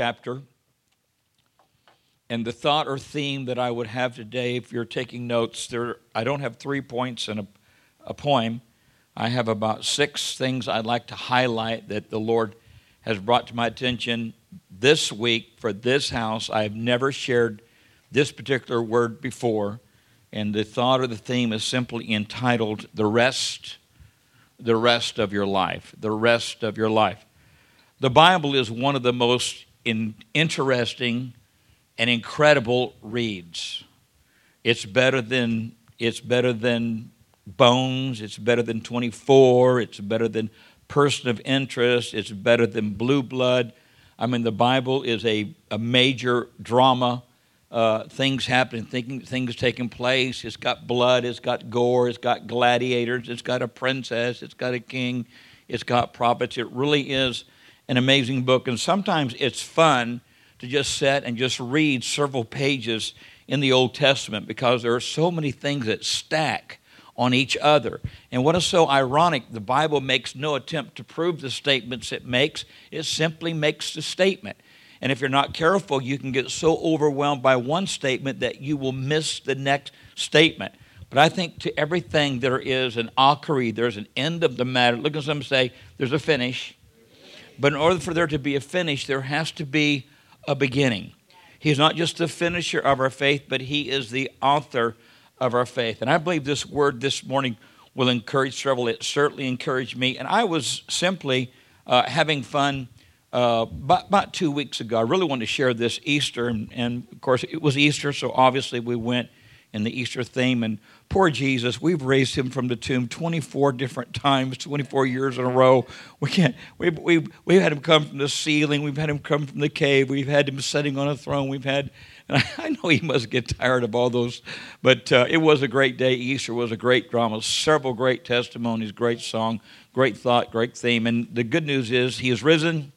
chapter. And the thought or theme that I would have today, if you're taking notes, there I don't have three points in a, a poem. I have about six things I'd like to highlight that the Lord has brought to my attention this week for this house. I have never shared this particular word before. And the thought or the theme is simply entitled The Rest, the Rest of Your Life. The Rest of Your Life. The Bible is one of the most in interesting and incredible reads. It's better than it's better than Bones, it's better than 24, it's better than Person of Interest, it's better than Blue Blood. I mean, the Bible is a, a major drama. Uh, things happening, thinking, things taking place. It's got blood, it's got gore, it's got gladiators, it's got a princess, it's got a king, it's got prophets. It really is an amazing book. And sometimes it's fun to just sit and just read several pages in the Old Testament because there are so many things that stack on each other. And what is so ironic, the Bible makes no attempt to prove the statements it makes, it simply makes the statement. And if you're not careful, you can get so overwhelmed by one statement that you will miss the next statement. But I think to everything there is an akari, there's an end of the matter. Look at some say, there's a finish. But in order for there to be a finish, there has to be a beginning. He's not just the finisher of our faith, but He is the author of our faith. And I believe this word this morning will encourage several. It certainly encouraged me. And I was simply uh, having fun uh, about, about, two weeks ago. I really wanted to share this Easter. And, and of course, it was Easter, so obviously we went in the Easter theme. And poor Jesus, we've raised him from the tomb 24 different times, 24 years in a row. We can't, we've, we've, we've had him come from the ceiling, we've had him come from the cave, we've had him sitting on a throne, we've had, and I, know he must get tired of all those, but uh, it was a great day. Easter was a great drama, several great testimonies, great song, great thought, great theme. And the good news is he is risen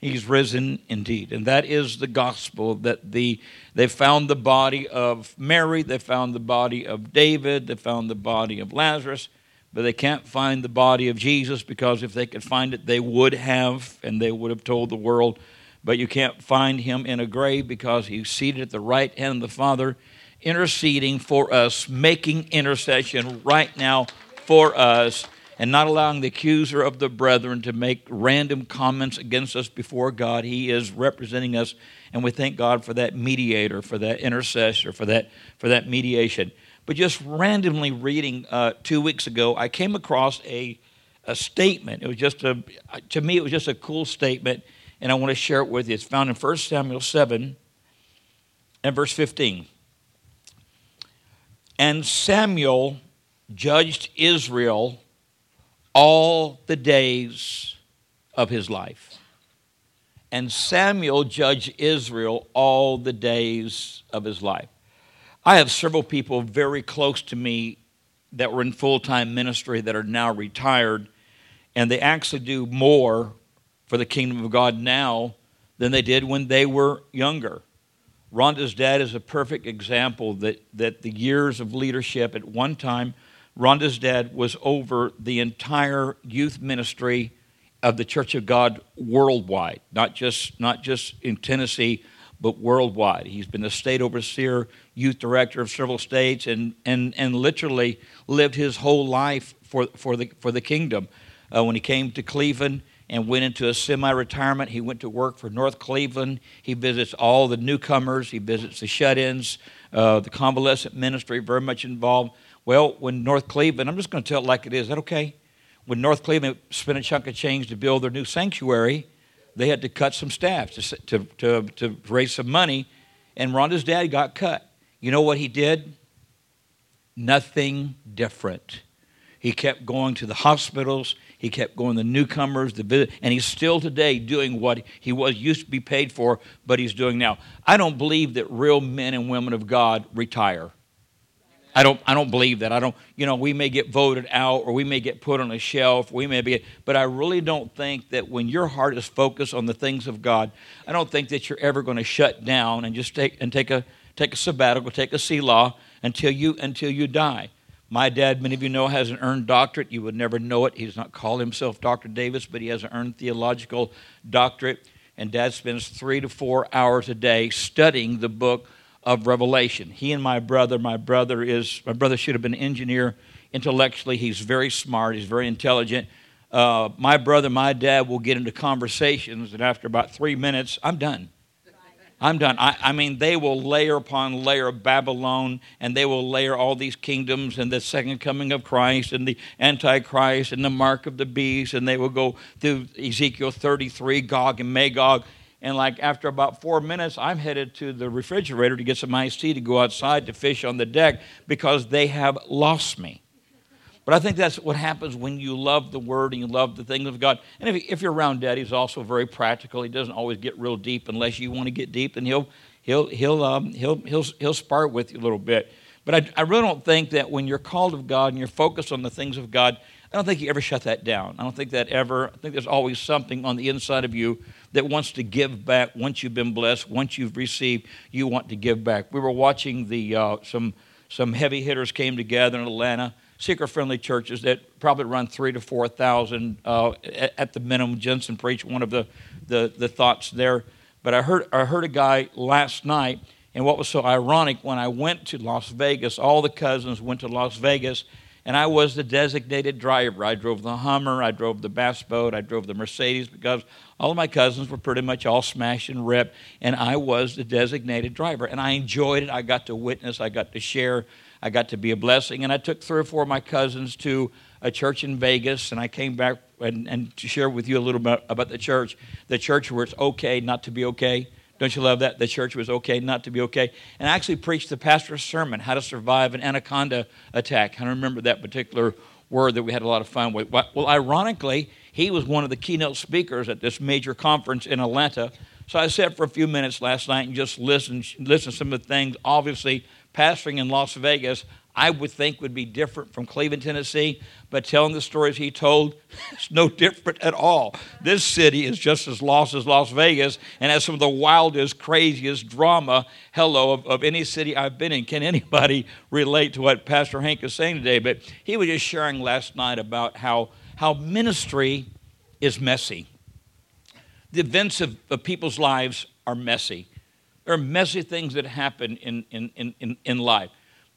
He's risen indeed. And that is the gospel that the they found the body of Mary, they found the body of David, they found the body of Lazarus, but they can't find the body of Jesus because if they could find it, they would have, and they would have told the world. But you can't find him in a grave because he's seated at the right hand of the Father, interceding for us, making intercession right now for us and not allowing the accuser of the brethren to make random comments against us before God. He is representing us, and we thank God for that mediator, for that intercessor, for that, for that mediation. But just randomly reading uh, two weeks ago, I came across a, a statement. It was just a, to me, it was just a cool statement, and I want to share it with you. It's found in 1 Samuel 7 and verse 15. And Samuel judged Israel all the days of his life. And Samuel judged Israel all the days of his life. I have several people very close to me that were in full time ministry that are now retired, and they actually do more for the kingdom of God now than they did when they were younger. Rhonda's dad is a perfect example that, that the years of leadership at one time Rhonda's dad was over the entire youth ministry of the Church of God worldwide, not just, not just in Tennessee, but worldwide. He's been the state overseer, youth director of several states, and, and, and literally lived his whole life for, for, the, for the kingdom. Uh, when he came to Cleveland and went into a semi retirement, he went to work for North Cleveland. He visits all the newcomers, he visits the shut ins, uh, the convalescent ministry, very much involved. Well, when North Cleveland, I'm just going to tell it like it is. Is that okay? When North Cleveland spent a chunk of change to build their new sanctuary, they had to cut some staff to, to, to, to raise some money, and Rhonda's dad got cut. You know what he did? Nothing different. He kept going to the hospitals. He kept going to the newcomers, the visit, and he's still today doing what he was used to be paid for, but he's doing now. I don't believe that real men and women of God retire. I don't, I don't believe that. I don't, you know, we may get voted out or we may get put on a shelf, we may be, but I really don't think that when your heart is focused on the things of God, I don't think that you're ever going to shut down and just take, and take a, take a sabbatical, take a Selah until you, until you die. My dad, many of you know, has an earned doctorate. You would never know it. He does not call himself Dr. Davis, but he has an earned theological doctorate. and Dad spends three to four hours a day studying the book of Revelation. He and my brother, my brother is, my brother should have been an engineer intellectually. He's very smart, he's very intelligent. Uh, my brother, my dad will get into conversations, and after about three minutes, I'm done. I'm done. I, I, mean, they will layer upon layer of Babylon, and they will layer all these kingdoms and the second coming of Christ and the Antichrist and the mark of the beast, and they will go through Ezekiel 33, Gog and Magog. And like after about four minutes, I'm headed to the refrigerator to get some iced tea to go outside to fish on the deck because they have lost me. But I think that's what happens when you love the Word and you love the things of God. And if, if you're around Dad, he's also very practical. He doesn't always get real deep unless you want to get deep, and he'll he'll he'll um, he'll he'll he'll spar with you a little bit. But I, I really don't think that when you're called of God and you're focused on the things of God, I don't think you ever shut that down. I don't think that ever. I think there's always something on the inside of you that wants to give back. Once you've been blessed, once you've received, you want to give back. We were watching the uh, some some heavy hitters came together in Atlanta seeker friendly churches that probably run three to 4,000 uh, at, at, the minimum. Jensen preached one of the, the, the thoughts there. But I heard, I heard a guy last night, and what was so ironic, when I went to Las Vegas, all the cousins went to Las Vegas, and I was the designated driver. I drove the Hummer, I drove the Bass Boat, I drove the Mercedes because all of my cousins were pretty much all smashed and ripped, and I was the designated driver. And I enjoyed it. I got to witness, I got to share I got to be a blessing. And I took three or four of my cousins to a church in Vegas, and I came back and, and to share with you a little bit about the church. The church where it's okay not to be okay. Don't you love that? The church was okay not to be okay. And I actually preached the pastor's sermon, How to Survive an Anaconda Attack. I remember that particular word that we had a lot of fun with. Well, ironically, he was one of the keynote speakers at this major conference in Atlanta. So I sat for a few minutes last night and just listened, listened to some of the things. Obviously, pastoring in Las Vegas, I would think would be different from Cleveland, Tennessee, but telling the stories he told, it's no different at all. This city is just as lost as Las Vegas and has some of the wildest, craziest drama, hello, of, of any city I've been in. Can anybody relate to what Pastor Hank is saying today? But he was just sharing last night about how, how ministry is messy. The events of, of people's lives are messy. There are messy things that happen in, in, in, in life.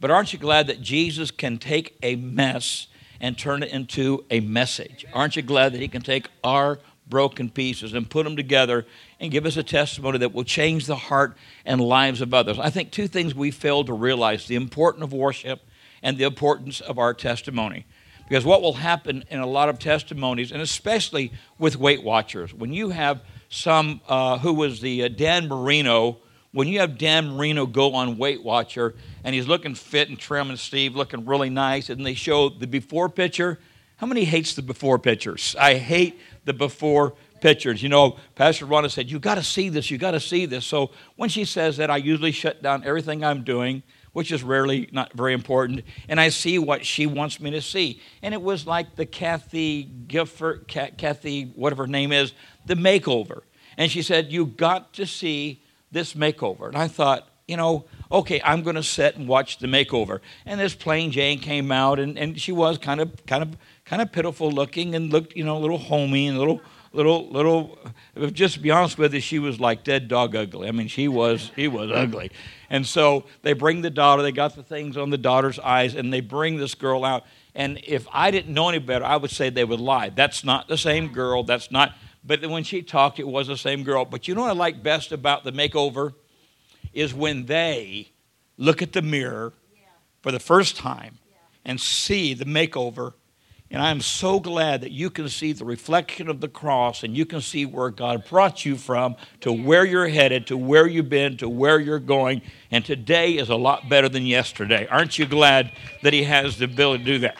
But aren't you glad that Jesus can take a mess and turn it into a message? Aren't you glad that He can take our broken pieces and put them together and give us a testimony that will change the heart and lives of others? I think two things we fail to realize the importance of worship and the importance of our testimony. Because what will happen in a lot of testimonies, and especially with Weight Watchers, when you have some uh, who was the uh, Dan Marino when you have Dan Marino go on Weight Watcher and he's looking fit and trim and Steve looking really nice, and they show the before picture, how many hates the before pictures? I hate the before pictures. You know, Pastor Rhonda said, You got to see this, you got to see this. So when she says that, I usually shut down everything I'm doing, which is rarely not very important, and I see what she wants me to see. And it was like the Kathy Gifford, Kathy, whatever her name is, the makeover. And she said, You got to see this makeover. And I thought, you know, okay, I'm going to sit and watch the makeover. And this plain Jane came out, and, and she was kind of, kind of, kind of pitiful looking, and looked, you know, a little homey and a little, little, little. Just to be honest with you, she was like dead dog ugly. I mean, she was, he was ugly. And so they bring the daughter. They got the things on the daughter's eyes, and they bring this girl out. And if I didn't know any better, I would say they would lie. That's not the same girl. That's not but when she talked, it was the same girl. But you know what I like best about the makeover? Is when they look at the mirror for the first time and see the makeover. And I'm so glad that you can see the reflection of the cross and you can see where God brought you from to where you're headed, to where you've been, to where you're going. And today is a lot better than yesterday. Aren't you glad that He has the ability to do that?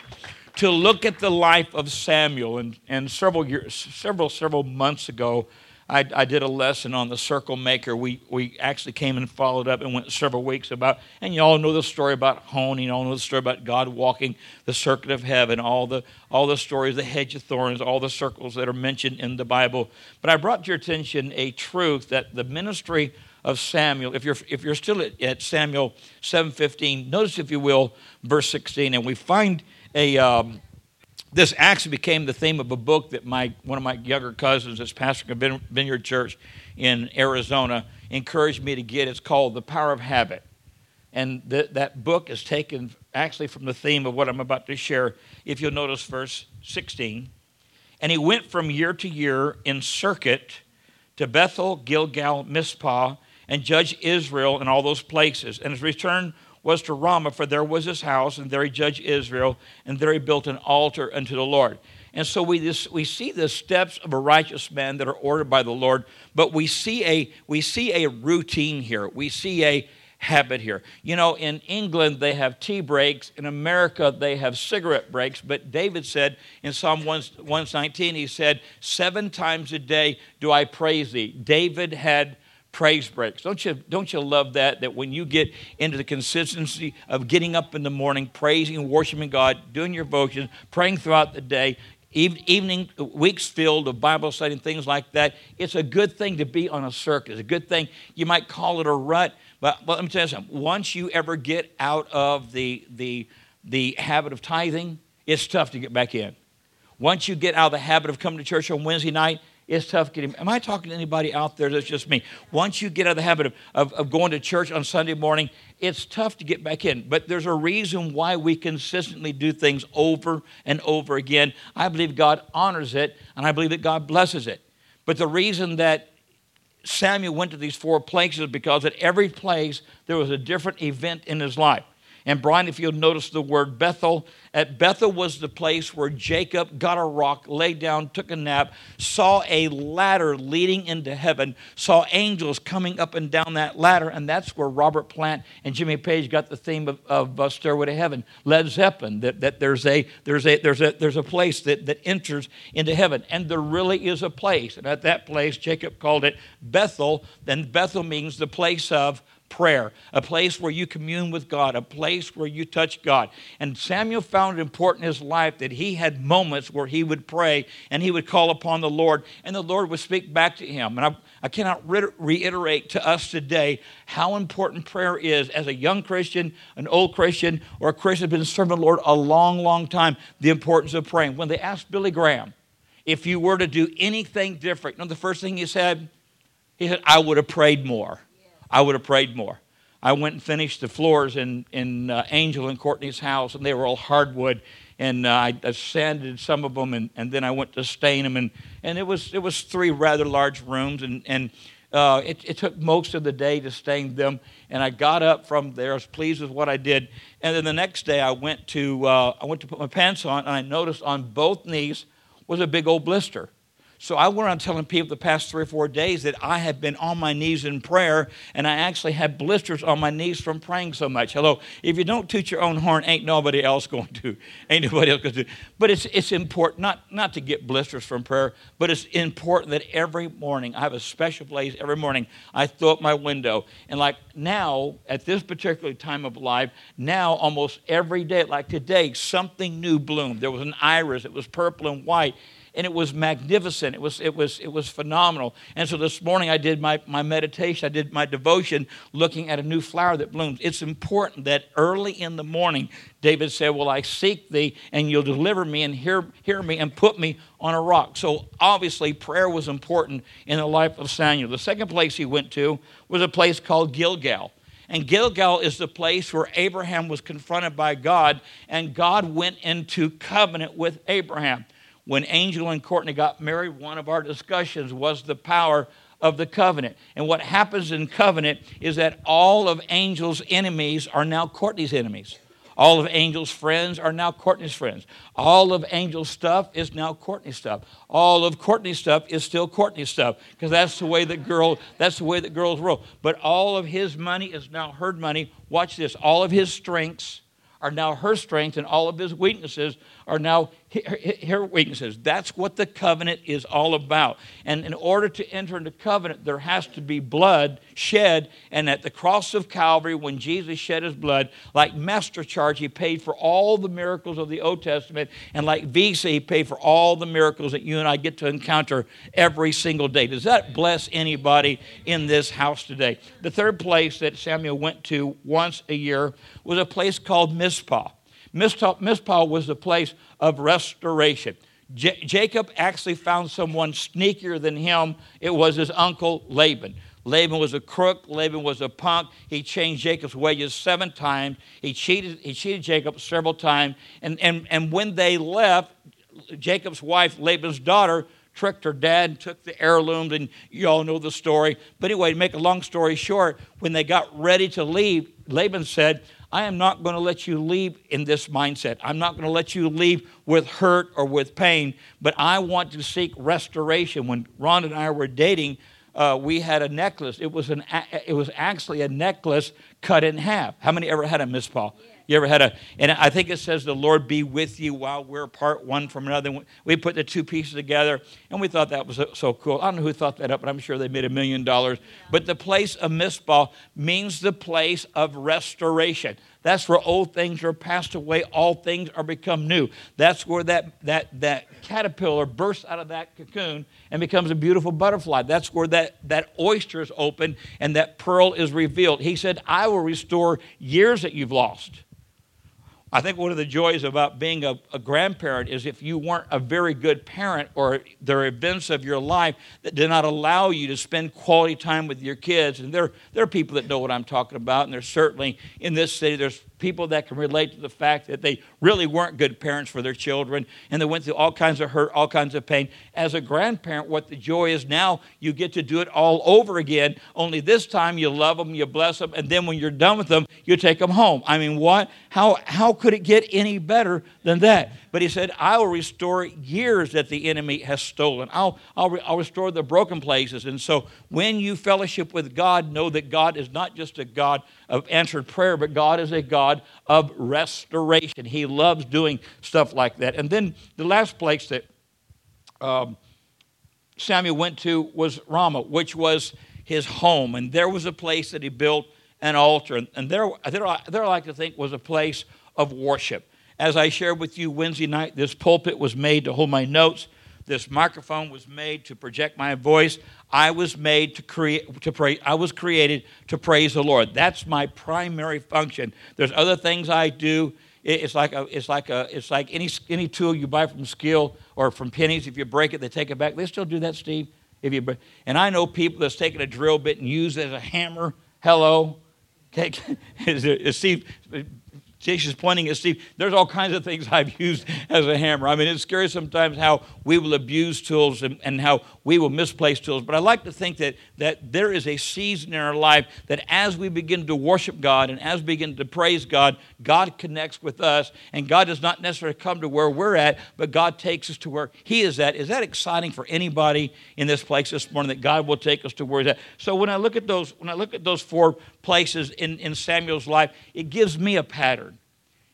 To look at the life of Samuel. And, and several years, several, several months ago, I, I, did a lesson on the circle maker. We, we actually came and followed up and went several weeks about, and you all know the story about Honi, you all know the story about God walking the circuit of heaven, all the, all the stories, the hedge of thorns, all the circles that are mentioned in the Bible. But I brought to your attention a truth that the ministry of Samuel, if you're, if you're still at, at Samuel 7.15, notice, if you will, verse 16, and we find a um, this actually became the theme of a book that my one of my younger cousins that's pastoring a vineyard church in Arizona encouraged me to get. It's called The Power of Habit. And th- that book is taken actually from the theme of what I'm about to share. If you'll notice verse 16. And he went from year to year in circuit to Bethel, Gilgal, Mizpah, and judged Israel in all those places. And his return was to Ramah, for there was his house, and there he judged Israel, and there he built an altar unto the Lord. And so we, this, we see the steps of a righteous man that are ordered by the Lord, but we see a, we see a routine here. We see a habit here. You know, in England, they have tea breaks. In America, they have cigarette breaks. But David said in Psalm 119, he said, Seven times a day do I praise thee. David had praise breaks. Don't you, don't you love that? That when you get into the consistency of getting up in the morning, praising, and worshiping God, doing your devotions, praying throughout the day, evening weeks filled of Bible study and things like that. It's a good thing to be on a circuit. It's a good thing. You might call it a rut, but, but let me tell you something. Once you ever get out of the, the, the habit of tithing, it's tough to get back in. Once you get out of the habit of coming to church on Wednesday night, it's tough getting. Am I talking to anybody out there that's just me? Once you get out of the habit of, of, of, going to church on Sunday morning, it's tough to get back in. But there's a reason why we consistently do things over and over again. I believe God honors it, and I believe that God blesses it. But the reason that Samuel went to these four places is because at every place there was a different event in his life. And Brian, if you'll notice the word Bethel, at Bethel was the place where Jacob got a rock, laid down, took a nap, saw a ladder leading into heaven, saw angels coming up and down that ladder, and that's where Robert Plant and Jimmy Page got the theme of, of uh, Stairway to Heaven. Led Zeppelin, that, that there's a there's a there's a there's a place that, that enters into heaven. And there really is a place. And at that place, Jacob called it Bethel. Then Bethel means the place of prayer, a place where you commune with God, a place where you touch God. And Samuel found it important in his life that he had moments where he would pray and he would call upon the Lord, and the Lord would speak back to him. And I, I cannot reiterate to us today how important prayer is as a young Christian, an old Christian, or a Christian who's been serving the Lord a long, long time, the importance of praying. When they asked Billy Graham if you were to do anything different, you know the first thing he said? He said, I would have prayed more. I would have prayed more. I went and finished the floors in, in uh, Angel and Courtney's house, and they were all hardwood. And uh, I, I, sanded some of them, and, and then I went to stain them. And, and it, was, it was three rather large rooms, and, and uh, it, it, took most of the day to stain them. And I got up from there. I was pleased with what I did. And then the next day, I went to, uh, I went to put my pants on, and I noticed on both knees was a big old blister. So I went on telling people the past three or four days that I have been on my knees in prayer, and I actually had blisters on my knees from praying so much. Hello, if you don't toot your own horn, ain't nobody else going to. Ain't nobody else going to. But it's it's important not not to get blisters from prayer, but it's important that every morning I have a special place. Every morning I throw up my window, and like now at this particular time of life, now almost every day, like today, something new bloomed. There was an iris. It was purple and white and it was magnificent. It was, it was, it was phenomenal. And so this morning I did my, my meditation, I did my devotion looking at a new flower that blooms. It's important that early in the morning, David said, Well, I seek thee, and you'll deliver me and hear, hear me and put me on a rock. So obviously, prayer was important in the life of Samuel. The second place he went to was a place called Gilgal. And Gilgal is the place where Abraham was confronted by God, and God went into covenant with Abraham when Angel and Courtney got married, one of our discussions was the power of the covenant. And what happens in covenant is that all of Angel's enemies are now Courtney's enemies. All of Angel's friends are now Courtney's friends. All of Angel's stuff is now Courtney's stuff. All of Courtney's stuff is still Courtney's stuff because that's the way that girl that's the way that girls roll. But all of his money is now her money. Watch this. All of his strengths are now her strength, and all of his weaknesses are now her weaknesses. That's what the covenant is all about. And in order to enter into covenant, there has to be blood shed. And at the cross of Calvary, when Jesus shed his blood, like Master Charge, he paid for all the miracles of the Old Testament. And like Visa, he paid for all the miracles that you and I get to encounter every single day. Does that bless anybody in this house today? The third place that Samuel went to once a year was a place called Mizpah. Mizpah was the place of restoration. J- Jacob actually found someone sneakier than him. It was his uncle Laban. Laban was a crook. Laban was a punk. He changed Jacob's wages seven times. He cheated, he cheated Jacob several times. And, and, and when they left, Jacob's wife, Laban's daughter, tricked her dad and took the heirlooms, and you all know the story. But anyway, to make a long story short, when they got ready to leave, Laban said, I am not going to let you leave in this mindset. I'm not going to let you leave with hurt or with pain, but I want to seek restoration. When Ron and I were dating, uh, we had a necklace. It was, an, it was actually a necklace cut in half. How many ever had a Mizpah? Yeah. You ever had a, and I think it says, the Lord be with you while we're apart one from another. We put the two pieces together, and we thought that was so cool. I don't know who thought that up, but I'm sure they made a million dollars. But the place of Mizpah means the place of restoration. That's where old things are passed away, all things are become new. That's where that, that, that caterpillar bursts out of that cocoon and becomes a beautiful butterfly. That's where that, that oyster is open and that pearl is revealed. He said, I will restore years that you've lost. I think one of the joys about being a, a, grandparent is if you weren't a very good parent or there are events of your life that did not allow you to spend quality time with your kids. And there, there are people that know what I'm talking about, and there's certainly in this city, there's people that can relate to the fact that they really weren't good parents for their children and they went through all kinds of hurt, all kinds of pain. As a grandparent, what the joy is now, you get to do it all over again, only this time you love them, you bless them, and then when you're done with them, you take them home. I mean, what? How, how could it get any better than that? But he said, I will restore years that the enemy has stolen. I'll, I'll, I'll restore the broken places. And so when you fellowship with God, know that God is not just a God of answered prayer, but God is a God of restoration. He loves doing stuff like that. And then the last place that um, Samuel went to was Ramah, which was his home. And there was a place that he built an altar. And there, there, there I like to think was a place of worship. As I shared with you Wednesday night, this pulpit was made to hold my notes. This microphone was made to project my voice. I was made to create to pray. I was created to praise the Lord. That's my primary function. There's other things I do. It's like a, it's like a, it's like any any tool you buy from Skill or from Penney's. If you break it, they take it back. They still do that, Steve. If you and I know people that's taken a drill bit and used it as a hammer. Hello, is Steve Jason's pointing at Steve. There's all kinds of things I've used as a hammer. I mean, it's scary sometimes how we will abuse tools and, and how we will misplace tools. But I like to think that, that there is a season in our life that as we begin to worship God and as we begin to praise God, God connects with us. And God does not necessarily come to where we're at, but God takes us to where He is at. Is that exciting for anybody in this place this morning that God will take us to where He's at? So when I look at those, when I look at those four places in, in Samuel's life, it gives me a pattern.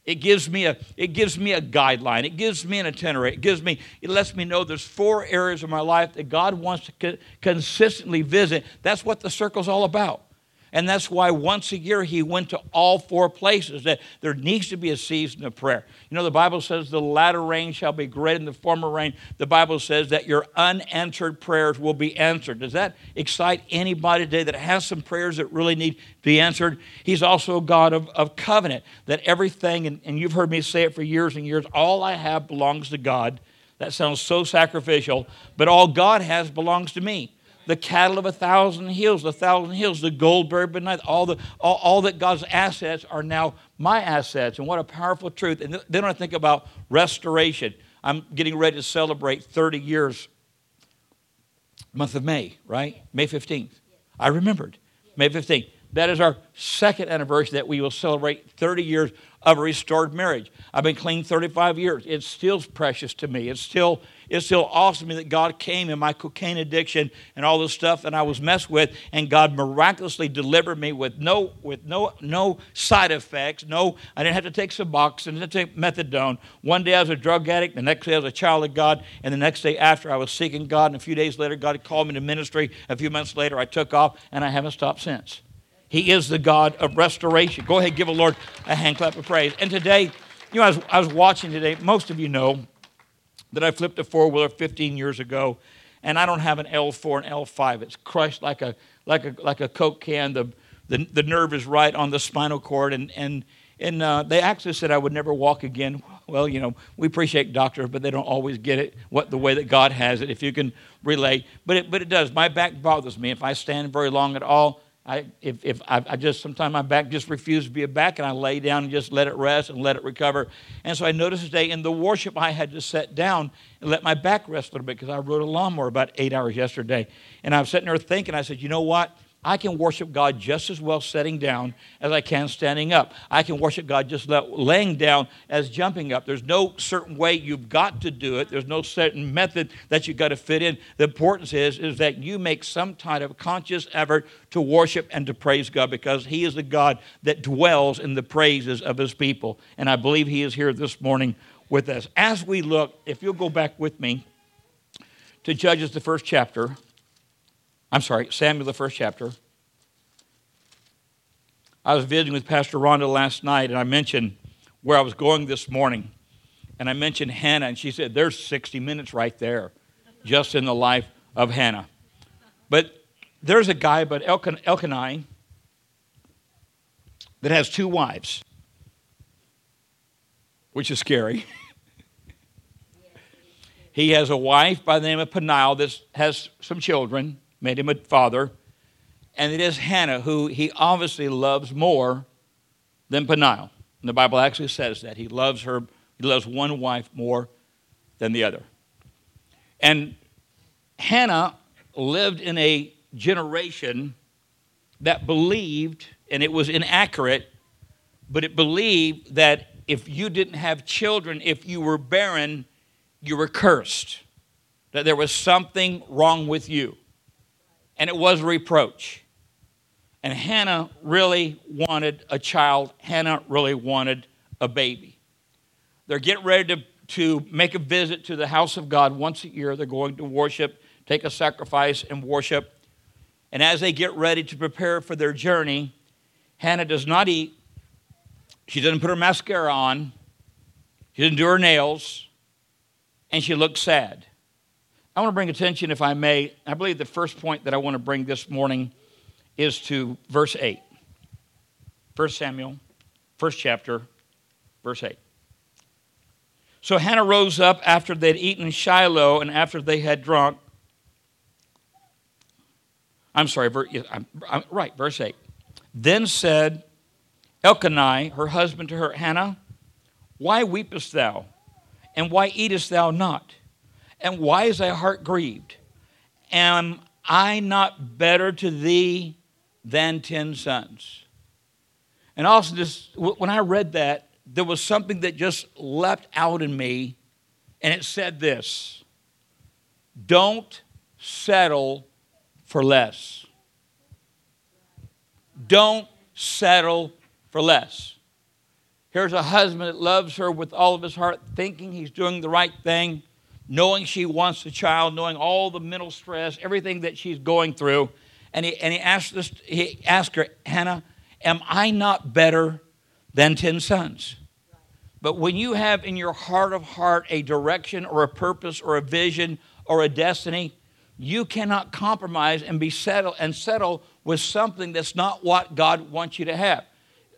It gives me a it gives me a guideline. It gives me an itinerary. It gives me it lets me know there's four areas of my life that God wants to co- consistently visit. That's what the circle's all about. And that's why once a year he went to all four places. That there needs to be a season of prayer. You know, the Bible says the latter rain shall be greater than the former rain. The Bible says that your unanswered prayers will be answered. Does that excite anybody today that has some prayers that really need to be answered? He's also God of, of covenant, that everything, and, and you've heard me say it for years and years, all I have belongs to God. That sounds so sacrificial, but all God has belongs to me the cattle of a thousand hills, the thousand hills, the gold buried beneath, all, the, all, all that God's assets are now my assets. And what a powerful truth. And then I think about restoration. I'm getting ready to celebrate 30 years, month of May, right? May 15th. I remembered. May 15th. That is our second anniversary that we will celebrate 30 years of a restored marriage. I've been clean 35 years. It's still precious to me. It's still, it's still awesome to me that God came in my cocaine addiction and all the stuff that I was messed with, and God miraculously delivered me with no, with no, no side effects. No, I didn't have to take Suboxone, I didn't take methadone. One day I was a drug addict, the next day I was a child of God, and the next day after I was seeking God, and a few days later God called me to ministry. A few months later I took off, and I haven't stopped since. He is the God of restoration. Go ahead, give the Lord a hand clap of praise. And today, you know, I was, I was watching today, most of you know that I flipped a four wheeler 15 years ago, and I don't have an L4 and L5. It's crushed like a, like a, like a Coke can. The, the, the nerve is right on the spinal cord, and, and, and uh, they actually said I would never walk again well, you know, we appreciate doctors, but they don't always get it what the way that God has it. If you can relate, but it, but it does. My back bothers me if I stand very long at all. I, if, if I, I just sometimes my back just refuses to be a back and I lay down and just let it rest and let it recover. And so I noticed today in the worship I had to sit down and let my back rest a little bit because I rode a lawnmower about eight hours yesterday. And I was sitting there thinking, I said, you know what? I can worship God just as well sitting down as I can standing up. I can worship God just laying down as jumping up. There's no certain way you've got to do it. There's no certain method that you've got to fit in. The importance is, is that you make some kind of conscious effort to worship and to praise God because He is the God that dwells in the praises of His people. And I believe He is here this morning with us. As we look, if you'll go back with me to Judges, the first chapter. I'm sorry, Samuel, the first chapter. I was visiting with Pastor Rhonda last night, and I mentioned where I was going this morning. And I mentioned Hannah, and she said, There's 60 minutes right there, just in the life of Hannah. But there's a guy, but Elkan- Elkanah, that has two wives, which is scary. he has a wife by the name of Peniel that has some children made him a father. And it is Hannah who he obviously loves more than Peniel. And the Bible actually says that. He loves her, he loves one wife more than the other. And Hannah lived in a generation that believed, and it was inaccurate, but it believed that if you didn't have children, if you were barren, you were cursed, that there was something wrong with you and it was reproach. And Hannah really wanted a child. Hannah really wanted a baby. They're getting ready to, to make a visit to the house of God once a year. They're going to worship, take a sacrifice, and worship. And as they get ready to prepare for their journey, Hannah does not eat. She doesn't put her mascara on. She doesn't do her nails. And she looks sad. I want to bring attention, if I may. I believe the first point that I want to bring this morning is to verse 8. 1 Samuel, first chapter, verse 8. So Hannah rose up after they'd eaten Shiloh and after they had drunk. I'm sorry, I'm, I'm, right, verse 8. Then said Elkanah, her husband, to her, Hannah, Why weepest thou? And why eatest thou not? And why is thy heart grieved? Am I not better to thee than ten sons? And also, just when I read that, there was something that just leapt out in me, and it said this Don't settle for less. Don't settle for less. Here's a husband that loves her with all of his heart, thinking he's doing the right thing knowing she wants the child, knowing all the mental stress, everything that she's going through. And he, and he, asked, this, he asked her, Hannah, am I not better than 10 sons? But when you have in your heart of heart a direction or a purpose or a vision or a destiny, you cannot compromise and be settled and settle with something that's not what God wants you to have.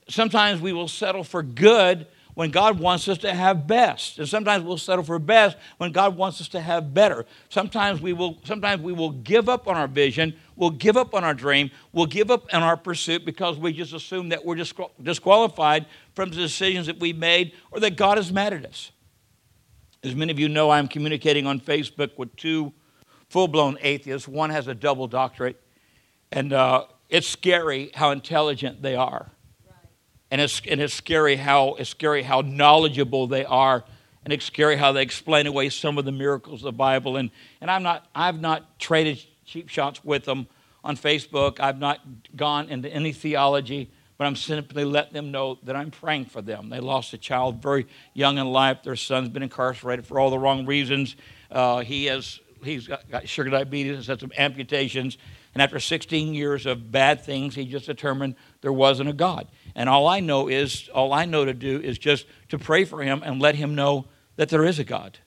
Sometimes we will settle for good when God wants us to have best. And sometimes we'll settle for best when God wants us to have better. Sometimes we will sometimes we will give up on our vision, we'll give up on our dream, we'll give up on our pursuit because we just assume that we're disqualified from the decisions that we made or that God is mad at us. As many of you know, I'm communicating on Facebook with two full-blown atheists. One has a double doctorate, and uh, it's scary how intelligent they are and it's, and it's scary how it's scary how knowledgeable they are. And it's scary how they explain away some of the miracles of the bible. And, and i'm not i've not traded cheap shots with them on facebook. I've not gone into any theology but i'm simply letting them know that i'm praying for them. They lost a child very young in life. Their son's been incarcerated for all the wrong reasons. Uh, he has he's got, got sugar diabetes and had some amputations. And after 16 years of bad things he just determined there wasn't a god and all I know is, all I know to do is just to pray for him and let him know that there is a God.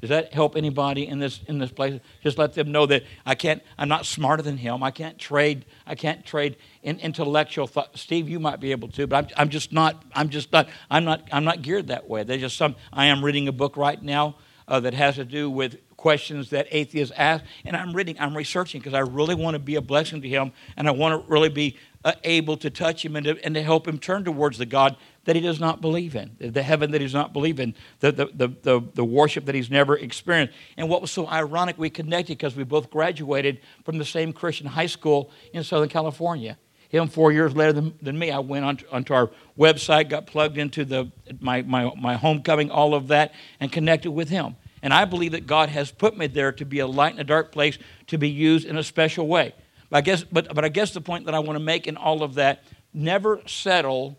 Does that help anybody in this in this place? Just let them know that I can't. I'm not smarter than him. I can't trade. I can't trade in intellectual thought. Steve, you might be able to, but I'm, I'm just not. I'm just not. I'm not. I'm not geared that way. There's just some. I am reading a book right now uh, that has to do with questions that atheists ask, and I'm reading. I'm researching because I really want to be a blessing to him, and I want to really be uh, able to touch him and to, and to help him turn towards the God that he does not believe in, the heaven that he does not believe in, the, the, the, the, the worship that he's never experienced. And what was so ironic, we connected because we both graduated from the same Christian high school in Southern California. Him four years later than, than me, I went onto, onto our website, got plugged into the, my, my, my homecoming, all of that, and connected with him. And I believe that God has put me there to be a light in a dark place, to be used in a special way. But I guess, but, but I guess the point that I want to make in all of that never settle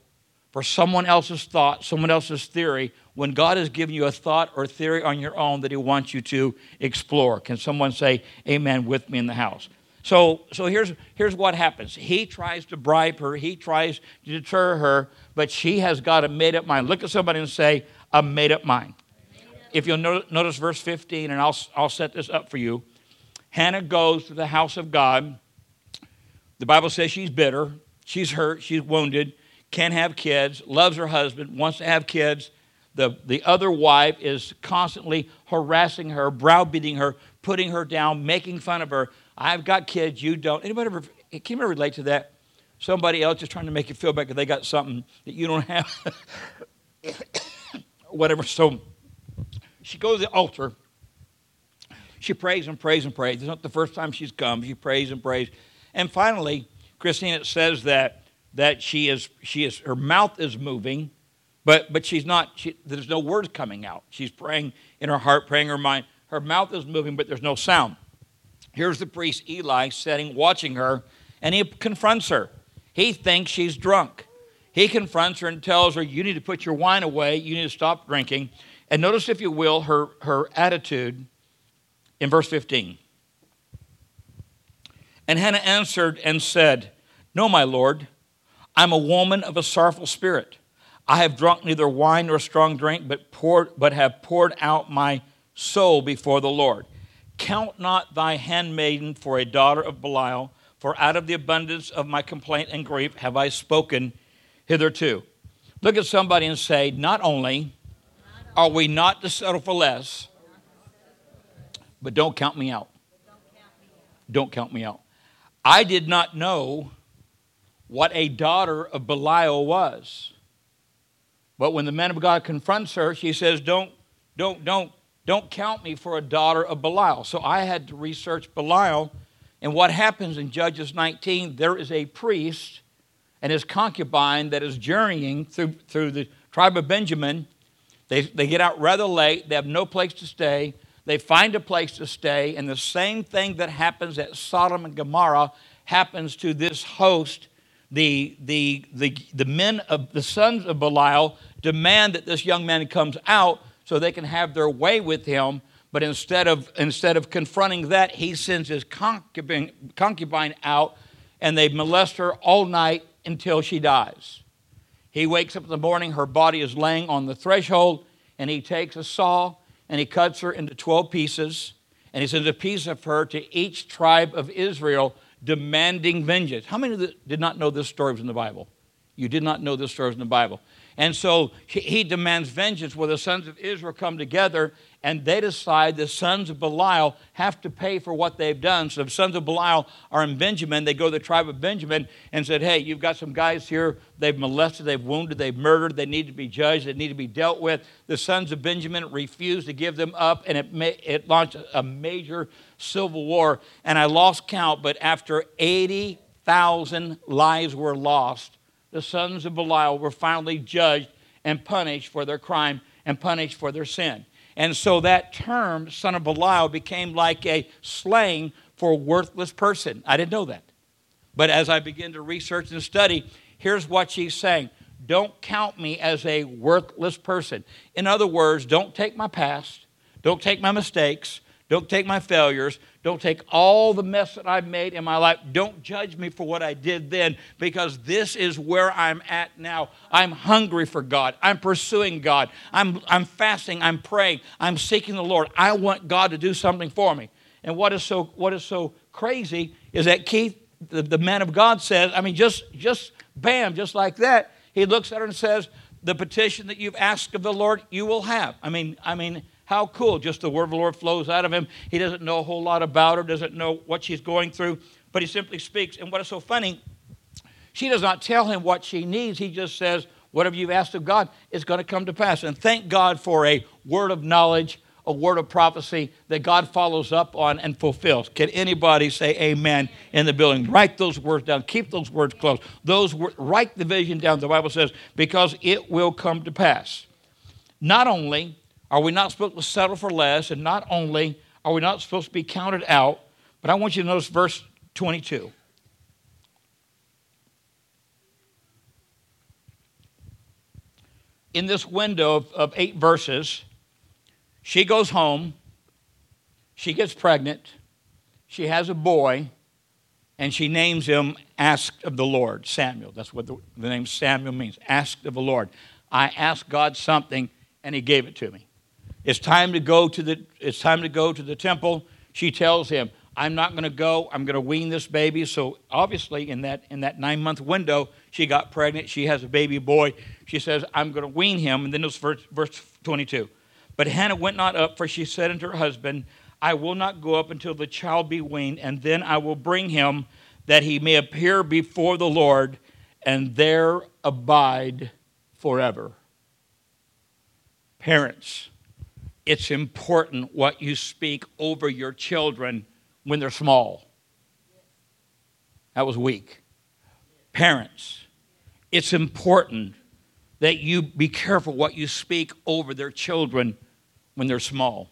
for someone else's thought, someone else's theory, when God has given you a thought or theory on your own that He wants you to explore. Can someone say amen with me in the house? So, so here's, here's what happens. He tries to bribe her, he tries to deter her, but she has got a made up mind. Look at somebody and say, a made up mind. If you'll notice verse 15, and I'll, I'll set this up for you. Hannah goes to the house of God. The Bible says she's bitter, she's hurt, she's wounded can't have kids, loves her husband, wants to have kids. The, the other wife is constantly harassing her, browbeating her, putting her down, making fun of her. I've got kids, you don't. Anybody ever, can you ever relate to that? Somebody else is trying to make you feel bad because they got something that you don't have. Whatever. So she goes to the altar. She prays and prays and prays. It's not the first time she's come. She prays and prays. And finally, Christine, it says that that she is, she is her mouth is moving, but, but she's not, she, there's no words coming out. She's praying in her heart, praying in her mind. Her mouth is moving, but there's no sound. Here's the priest Eli sitting, watching her, and he confronts her. He thinks she's drunk. He confronts her and tells her, You need to put your wine away. You need to stop drinking. And notice, if you will, her, her attitude in verse 15. And Hannah answered and said, No, my Lord. I'm a woman of a sorrowful spirit. I have drunk neither wine nor strong drink, but, poured, but have poured out my soul before the Lord. Count not thy handmaiden for a daughter of Belial, for out of the abundance of my complaint and grief have I spoken hitherto. Look at somebody and say, Not only are we not to settle for less, but don't count me out. Don't count me out. I did not know what a daughter of Belial was. But when the man of God confronts her, she says, Don't, don't, don't, don't count me for a daughter of Belial. So I had to research Belial. And what happens in Judges 19, there is a priest and his concubine that is journeying through, through the tribe of Benjamin. They, they get out rather late, they have no place to stay. They find a place to stay, and the same thing that happens at Sodom and Gomorrah happens to this host the, the, the, the men of the sons of Belial demand that this young man comes out so they can have their way with him. But instead of, instead of confronting that, he sends his concubine, concubine out and they molest her all night until she dies. He wakes up in the morning, her body is laying on the threshold, and he takes a saw and he cuts her into 12 pieces, and he sends a piece of her to each tribe of Israel demanding vengeance. How many did not know this story was in the Bible? You did not know this story was in the Bible. And so he demands vengeance where the sons of Israel come together and they decide the sons of Belial have to pay for what they've done. So the sons of Belial are in Benjamin. They go to the tribe of Benjamin and said, Hey, you've got some guys here. They've molested, they've wounded, they've murdered. They need to be judged, they need to be dealt with. The sons of Benjamin refused to give them up, and it, may, it launched a major civil war. And I lost count, but after 80,000 lives were lost, the sons of Belial were finally judged and punished for their crime and punished for their sin. And so that term, son of Belial, became like a slang for worthless person. I didn't know that. But as I begin to research and study, here's what she's saying Don't count me as a worthless person. In other words, don't take my past, don't take my mistakes, Don't take my failures. Don't take all the mess that I've made in my life. Don't judge me for what I did then because this is where I'm at now. I'm hungry for God. I'm pursuing God. I'm, I'm fasting. I'm praying. I'm seeking the Lord. I want God to do something for me. And what is so, what is so crazy is that Keith, the, the man of God, says, I mean, just, just bam, just like that, he looks at her and says, The petition that you've asked of the Lord, you will have. I mean, I mean, how cool. Just the word of the Lord flows out of him. He doesn't know a whole lot about her, doesn't know what she's going through, but he simply speaks. And what is so funny, she does not tell him what she needs. He just says, Whatever you've asked of God is going to come to pass. And thank God for a word of knowledge, a word of prophecy that God follows up on and fulfills. Can anybody say amen in the building? Write those words down. Keep those words close. Those write the vision down. The Bible says because it will come to pass. Not only are we not supposed to settle for less? And not only are we not supposed to be counted out, but I want you to notice verse 22. In this window of, of eight verses, she goes home, she gets pregnant, she has a boy, and she names him Asked of the Lord, Samuel. That's what the, the name Samuel means, Asked of the Lord. I asked God something, and he gave it to me. It's time to go to the, it's time to go to the temple. She tells him, I'm not going to go. I'm going to wean this baby. So obviously, in that in that nine month window, she got pregnant. She has a baby boy. She says, "I'm going to wean him." And then it's verse, verse 22. But Hannah went not up, for she said unto her husband, "I will not go up until the child be weaned, and then I will bring him, that he may appear before the Lord, and there abide forever." Parents, it's important what you speak over your children when they're small. That was weak. Parents, it's important that you be careful what you speak over their children when they're small.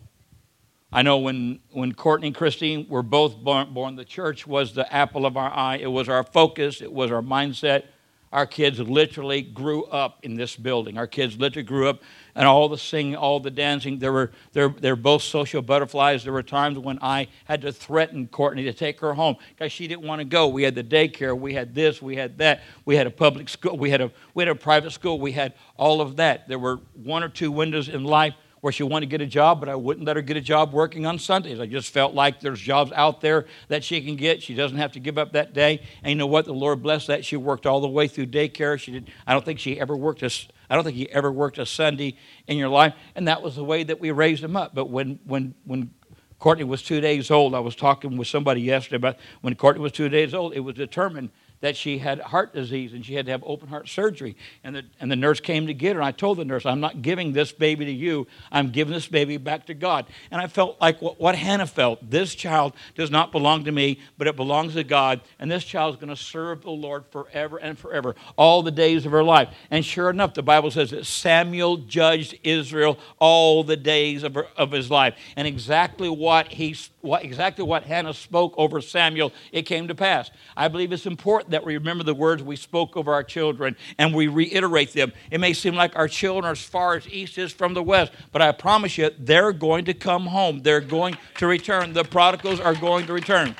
I know when, when Courtney and Christine were both born, born, the church was the apple of our eye. It was our focus, it was our mindset. Our kids literally grew up in this building. Our kids literally grew up and all the singing, all the dancing. There were they're, they're both social butterflies. There were times when I had to threaten Courtney to take her home because she didn't want to go. We had the daycare, we had this, we had that, we had a public school, we had a we had a private school, we had all of that. There were one or two windows in life she wanted to get a job, but I wouldn't let her get a job working on Sundays. I just felt like there's jobs out there that she can get. She doesn't have to give up that day. And you know what? The Lord blessed that. She worked all the way through daycare. She did. I don't think she ever worked a. I don't think he ever worked a Sunday in your life, and that was the way that we raised him up. But when when when Courtney was two days old, I was talking with somebody yesterday about when Courtney was two days old. It was determined that she had heart disease and she had to have open heart surgery. And the, and the nurse came to get her. And I told the nurse, I'm not giving this baby to you. I'm giving this baby back to God. And I felt like what, what Hannah felt. This child does not belong to me, but it belongs to God. And this child is going to serve the Lord forever and forever, all the days of her life. And sure enough, the Bible says that Samuel judged Israel all the days of, her, of his life. And exactly what he what, exactly what Hannah spoke over Samuel, it came to pass. I believe it's important that we remember the words we spoke over our children and we reiterate them. It may seem like our children are as far as east is from the west, but I promise you, they're going to come home. They're going to return. The prodigals are going to return.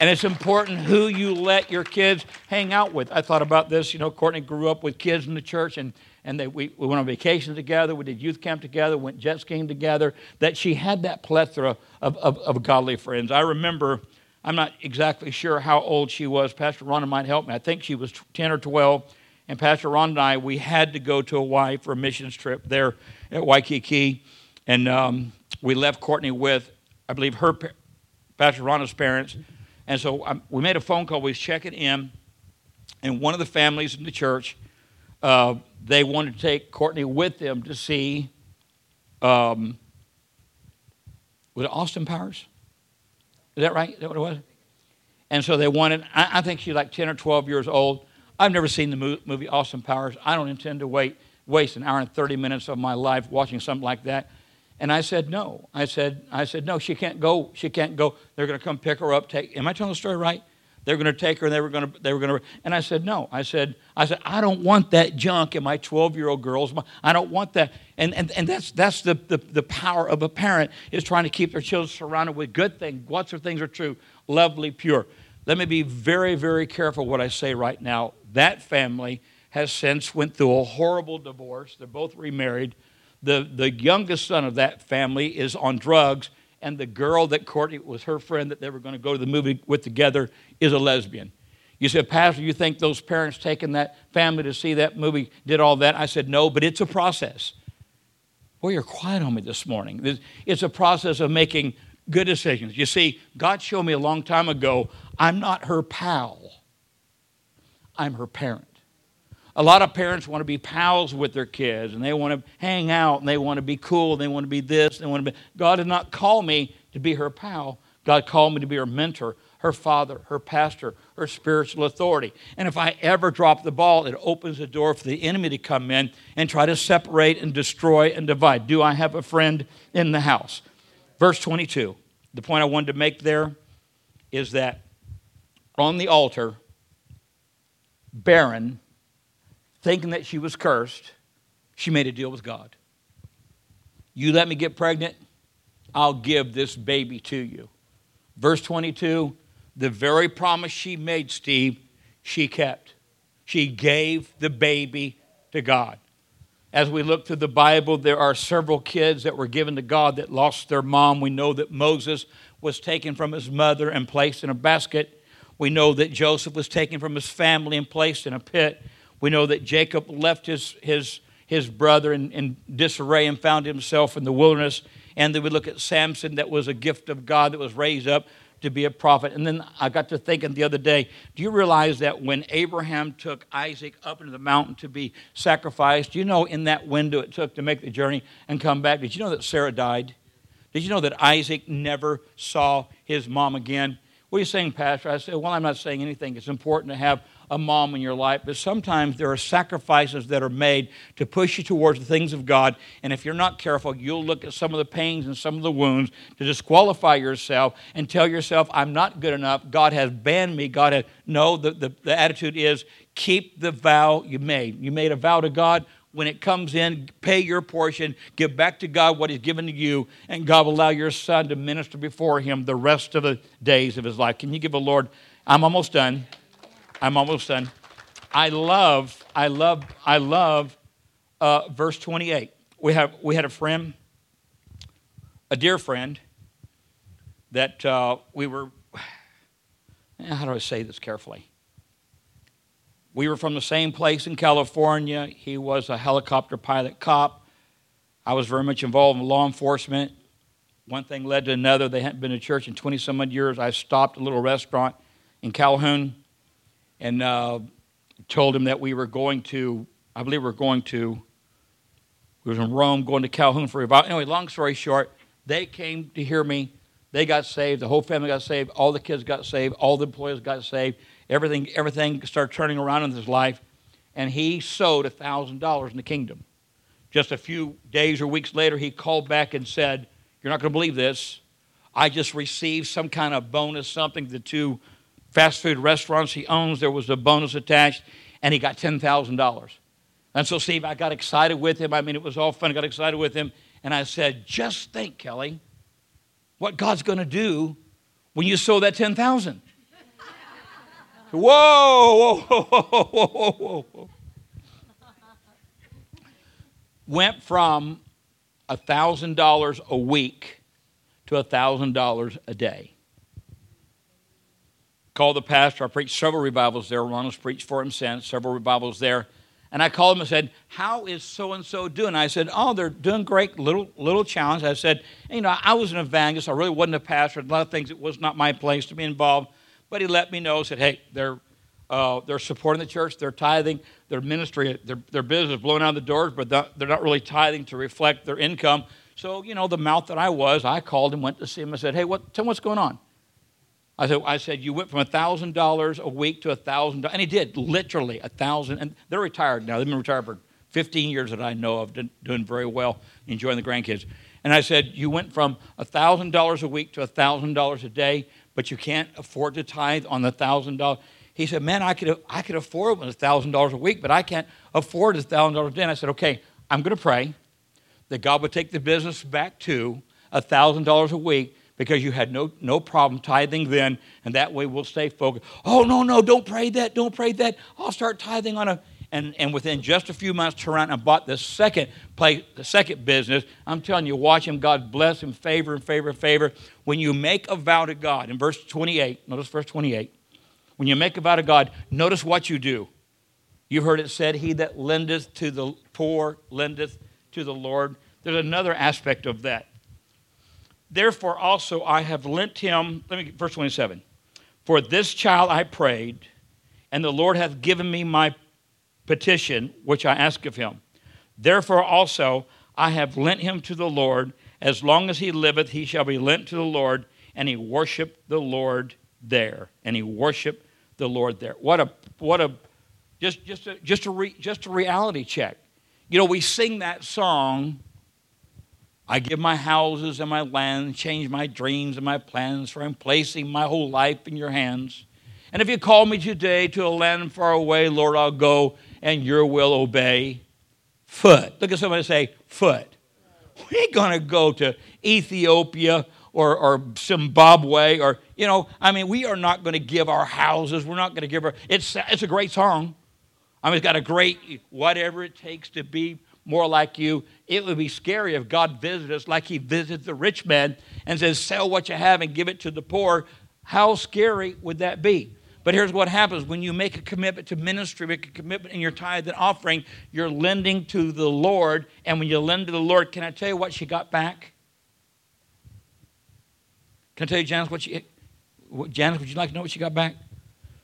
And it's important who you let your kids hang out with. I thought about this. You know, Courtney grew up with kids in the church, and and they, we, we went on vacation together, we did youth camp together, went jet skiing together, that she had that plethora of, of, of godly friends. I remember, I'm not exactly sure how old she was. Pastor Rhonda might help me. I think she was 10 or 12. And Pastor Ron and I, we had to go to Hawaii for a missions trip there at Waikiki. And um, we left Courtney with, I believe, her, Pastor Rhonda's parents. And so um, we made a phone call. We was checking in. And one of the families in the church uh, they wanted to take Courtney with them to see, um, was it Austin Powers? Is that right? Is that what it was? And so they wanted, I, I think she's like 10 or 12 years old. I've never seen the movie Austin Powers. I don't intend to wait, waste an hour and 30 minutes of my life watching something like that. And I said, no. I said, I said, no, she can't go. She can't go. They're going to come pick her up. Take, am I telling the story right? They were going to take her, and they were going to, they were going to. And I said, no. I said, I said, I don't want that junk in my 12-year-old girls. mind I don't want that. And and, and that's that's the, the the power of a parent is trying to keep their children surrounded with good things. What's their things are true, lovely, pure. Let me be very, very careful what I say right now. That family has since went through a horrible divorce. They're both remarried. The, the youngest son of that family is on drugs, and the girl that Courtney was her friend that they were going to go to the movie with together is a lesbian. You said, Pastor, you think those parents taking that family to see that movie did all that? I said, no, but it's a process. Boy, you're quiet on me this morning. It's a process of making good decisions. You see, God showed me a long time ago I'm not her pal, I'm her parent. A lot of parents want to be pals with their kids and they want to hang out and they want to be cool and they want to be this, they want to be. God did not call me to be her pal. God called me to be her mentor, her father, her pastor, her spiritual authority. And if I ever drop the ball, it opens the door for the enemy to come in and try to separate and destroy and divide. Do I have a friend in the house? Verse 22. The point I wanted to make there is that on the altar, barren, thinking that she was cursed, she made a deal with God. You let me get pregnant, I'll give this baby to you. Verse 22 the very promise she made, Steve, she kept. She gave the baby to God. As we look through the Bible, there are several kids that were given to God that lost their mom. We know that Moses was taken from his mother and placed in a basket. We know that Joseph was taken from his family and placed in a pit. We know that Jacob left his, his, his brother in, in disarray and found himself in the wilderness. And then we look at Samson, that was a gift of God that was raised up to be a prophet. And then I got to thinking the other day do you realize that when Abraham took Isaac up into the mountain to be sacrificed, you know in that window it took to make the journey and come back? Did you know that Sarah died? Did you know that Isaac never saw his mom again? What are you saying, Pastor? I said, Well, I'm not saying anything. It's important to have a mom in your life, but sometimes there are sacrifices that are made to push you towards the things of God. And if you're not careful, you'll look at some of the pains and some of the wounds to disqualify yourself and tell yourself, I'm not good enough. God has banned me. God has. No, the, the, the attitude is keep the vow you made. You made a vow to God when it comes in, pay your portion, give back to God what He's given to you, and God will allow your son to minister before Him the rest of the days of his life. Can you give a Lord? I'm almost done. I'm almost done. I love, I love, I love uh, verse 28. We, have, we had a friend, a dear friend, that uh, we were, how do I say this carefully? We were from the same place in California. He was a helicopter pilot cop. I was very much involved in law enforcement. One thing led to another. They hadn't been to church in 20 some odd years. I stopped a little restaurant in Calhoun and uh, told him that we were going to, I believe we were going to, we were in Rome, going to Calhoun for revival. Anyway, long story short, they came to hear me. They got saved. The whole family got saved. All the kids got saved. All the employees got saved. Everything, everything started turning around in his life. And he sowed $1,000 in the kingdom. Just a few days or weeks later, he called back and said, You're not going to believe this. I just received some kind of bonus, something the two fast food restaurants he owns, there was a bonus attached, and he got $10,000. And so, Steve, I got excited with him. I mean, it was all fun. I got excited with him. And I said, just think, Kelly, what God's going to do when you sow that 10000 Whoa, whoa, whoa, whoa, whoa, whoa, whoa. Went from $1,000 a week to $1,000 a day called the pastor. I preached several revivals there. Ronald's preached for him since, several revivals there. And I called him and said, How is so and so doing? I said, Oh, they're doing great. Little little challenge. I said, You know, I was an evangelist. I really wasn't a pastor. A lot of things, it was not my place to be involved. But he let me know, said, Hey, they're, uh, they're supporting the church, they're tithing, their ministry, their, their business is blowing out the doors, but they're not really tithing to reflect their income. So, you know, the mouth that I was, I called and went to see him and said, Hey, what, tell me what's going on. I said, I said, you went from $1,000 a week to $1,000. And he did, literally, 1000 And they're retired now. They've been retired for 15 years that I know of, doing very well, enjoying the grandkids. And I said, you went from $1,000 a week to $1,000 a day, but you can't afford to tithe on the thousand dollars. He said, Man, I could, I could afford a thousand dollars a week, but I can't afford a thousand dollars a day. And I said, Okay, I'm going to pray that God would take the business back to a thousand dollars a week because you had no, no problem tithing then, and that way we'll stay focused. Oh, no, no, don't pray that, don't pray that. I'll start tithing on a. And, and within just a few months, turn around and bought the second place, the second business. I'm telling you, watch him. God bless him, favor and favor and favor. When you make a vow to God, in verse 28, notice verse 28. When you make a vow to God, notice what you do. You've heard it said, He that lendeth to the poor lendeth to the Lord. There's another aspect of that. Therefore also I have lent him, let me verse 27. For this child I prayed, and the Lord hath given me my petition which I ask of him. Therefore also I have lent him to the Lord. As long as he liveth, he shall be lent to the Lord. And he worshiped the Lord there. And he worshiped the Lord there. What a what a just just a, just a re, just a reality check. You know, we sing that song I give my houses and my land, change my dreams and my plans, for I'm placing my whole life in your hands. And if you call me today to a land far away, Lord, I'll go and your will obey. Foot. Look at somebody say, foot. We ain't going to go to Ethiopia or, or Zimbabwe or, you know, I mean, we are not going to give our houses. We're not going to give our, it's, it's a great song. I mean, it's got a great, whatever it takes to be more like you. It would be scary if God visited us like he visited the rich man and says, Sell what you have and give it to the poor. How scary would that be? But here's what happens when you make a commitment to ministry, make a commitment in your tithe and offering, you're lending to the Lord. And when you lend to the Lord, can I tell you what she got back? Can I tell you, Janice, what she, Janice, would you like to know what she got back?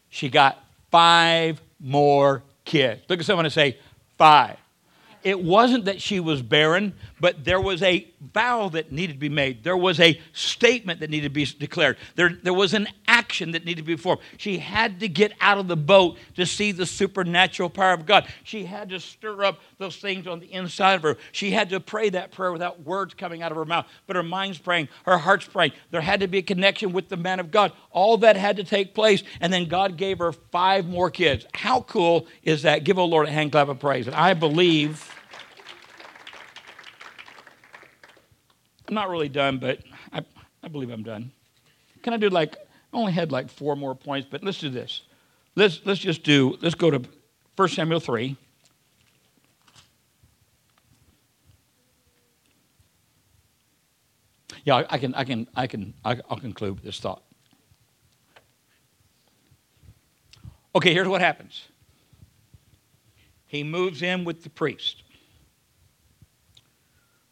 She got five more kids. Look at someone and say, five it wasn't that she was barren, but there was a vow that needed to be made. There was a statement that needed to be declared. There, there was an action that needed to be performed. She had to get out of the boat to see the supernatural power of God. She had to stir up those things on the inside of her. She had to pray that prayer without words coming out of her mouth, but her mind's praying, her heart's praying. There had to be a connection with the man of God. All that had to take place, and then God gave her five more kids. How cool is that? Give a Lord a hand clap of praise. And I believe. I'm not really done, but I, I believe I'm done. Can I do like, I only had like four more points, but let's do this. Let's, let's just do, let's go to 1 Samuel 3. Yeah, I can, I can, I can, I'll conclude this thought. Okay, here's what happens. He moves in with the priest.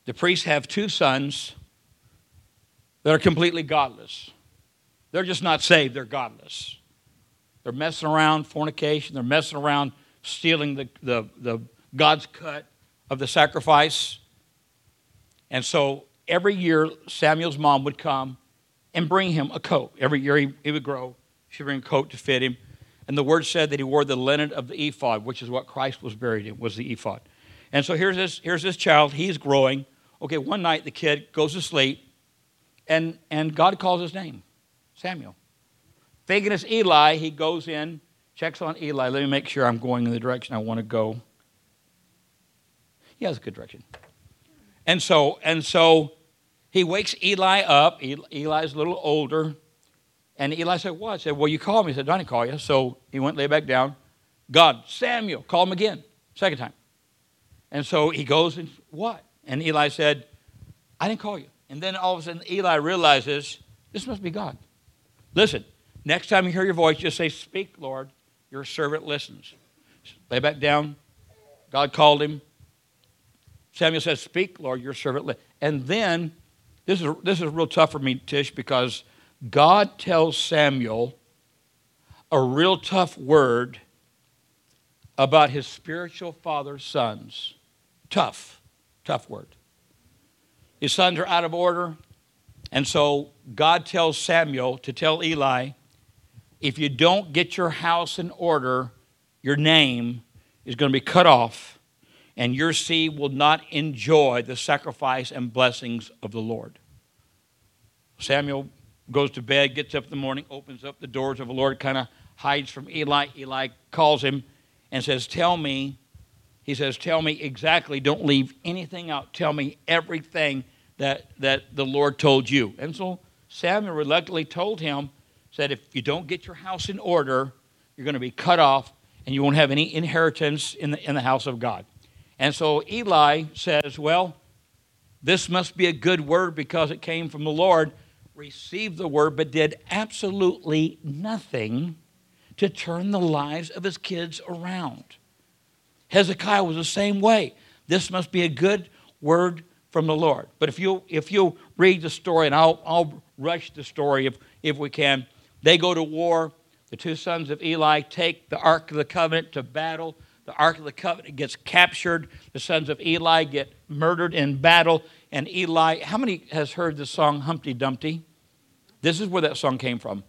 The priests have two sons that are completely godless. They're just not saved, they're godless. They're messing around fornication, they're messing around stealing the, the, the God's cut of the sacrifice. And so every year, Samuel's mom would come and bring him a coat. Every year he, he would grow, she'd bring a coat to fit him. And the word said that he wore the linen of the ephod, which is what Christ was buried in, was the ephod. And so here's this, here's this child, he's growing. Okay, one night the kid goes to sleep, and, and God calls his name, Samuel. Thinking it's Eli, he goes in, checks on Eli. Let me make sure I'm going in the direction I want to go. Yeah, that's a good direction. And so, and so he wakes Eli up. Eli's a little older. And Eli said, What? I said, Well, you called me. He said, I didn't call you. So he went lay back down. God, Samuel, call him again. Second time. And so he goes and, What? And Eli said, I didn't call you. And then all of a sudden, Eli realizes this must be God. Listen, next time you hear your voice, just say, Speak, Lord. Your servant listens. Lay back down. God called him. Samuel says, Speak, Lord, your servant listens. And then, this is, this is real tough for me, Tish, because God tells Samuel a real tough word about his spiritual father's sons. Tough. Tough word. His sons are out of order. And so God tells Samuel to tell Eli if you don't get your house in order, your name is going to be cut off, and your seed will not enjoy the sacrifice and blessings of the Lord. Samuel goes to bed, gets up in the morning, opens up the doors of the Lord, kind of hides from Eli. Eli calls him and says, Tell me, he says, Tell me exactly, don't leave anything out. Tell me everything that, that the Lord told you. And so Samuel reluctantly told him, said, If you don't get your house in order, you're going to be cut off and you won't have any inheritance in the, in the house of God. And so Eli says, Well, this must be a good word because it came from the Lord. Received the word, but did absolutely nothing to turn the lives of his kids around. Hezekiah was the same way. This must be a good word from the Lord. But if you if you read the story, and I'll I'll rush the story if if we can, they go to war. The two sons of Eli take the Ark of the Covenant to battle. The Ark of the Covenant gets captured. The sons of Eli get murdered in battle. And Eli, how many has heard the song Humpty Dumpty? This is where that song came from.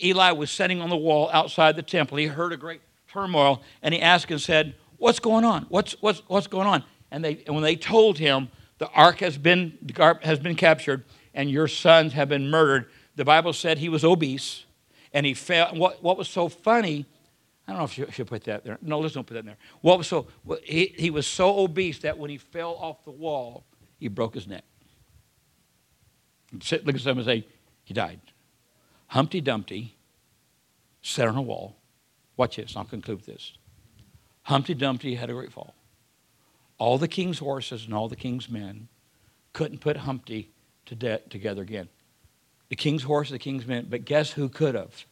Eli was sitting on the wall outside the temple. He heard a great turmoil and he asked and said, What's going on? What's, what's, what's going on? And, they, and when they told him, The ark has been, has been captured and your sons have been murdered, the Bible said he was obese and he fell. What, what was so funny, I don't know if you should put that there. No, let's don't put that in there. What was so, he, he was so obese that when he fell off the wall, he broke his neck. Sit, look at someone and say, he died. Humpty Dumpty sat on a wall. Watch this, I'll conclude this. Humpty Dumpty had a great fall. All the king's horses and all the king's men couldn't put Humpty to de- together again the king's horse, the king's men. But guess who could have?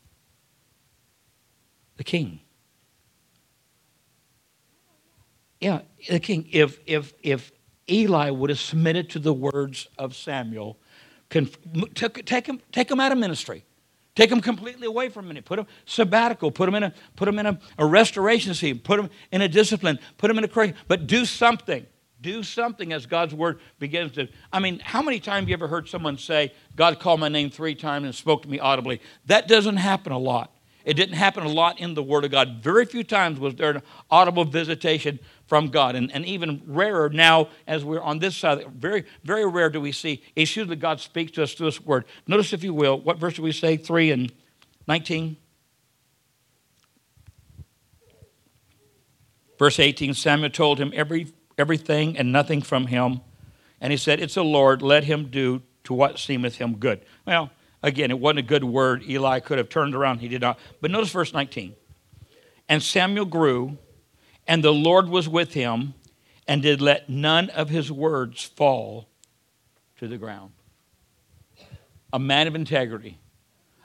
The king. Yeah, the king. If if if Eli would have submitted to the words of Samuel, conf- take him take him out of ministry, take them completely away from it, put them sabbatical, put them in a put him in a, a restoration scene, put them in a discipline, put them in a correction, but do something. Do something as God's word begins to. I mean, how many times have you ever heard someone say, God called my name three times and spoke to me audibly? That doesn't happen a lot. It didn't happen a lot in the Word of God. Very few times was there an audible visitation from God. And, and even rarer now, as we're on this side, very, very rare do we see. issues that God speaks to us through His Word. Notice, if you will, what verse do we say? 3 and 19. Verse 18 Samuel told him, Every everything and nothing from him. And he said, It's the Lord, let him do to what seemeth him good. Well, again, it wasn't a good word. Eli could have turned around, he did not. But notice verse 19. And Samuel grew, and the Lord was with him, and did let none of his words fall to the ground. A man of integrity,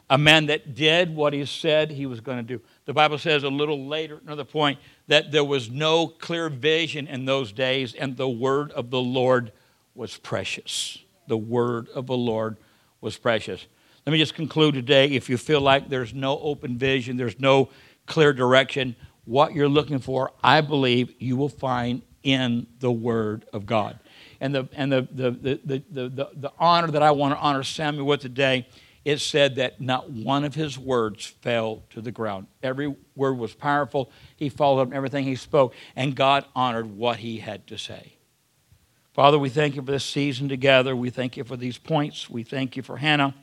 a man that did what he said he was going to do. The Bible says a little later, another point, that there was no clear vision in those days, and the word of the Lord was precious. The word of the Lord was precious. Let me just conclude today. If you feel like there's no open vision, there's no clear direction, what you're looking for, I believe you will find in the Word of God. And the, and the, the, the, the, the, the honor that I want to honor Samuel with today it said that not one of his words fell to the ground. Every word was powerful. He followed up everything he spoke, and God honored what he had to say. Father, we thank you for this season together. We thank you for these points. We thank you for Hannah.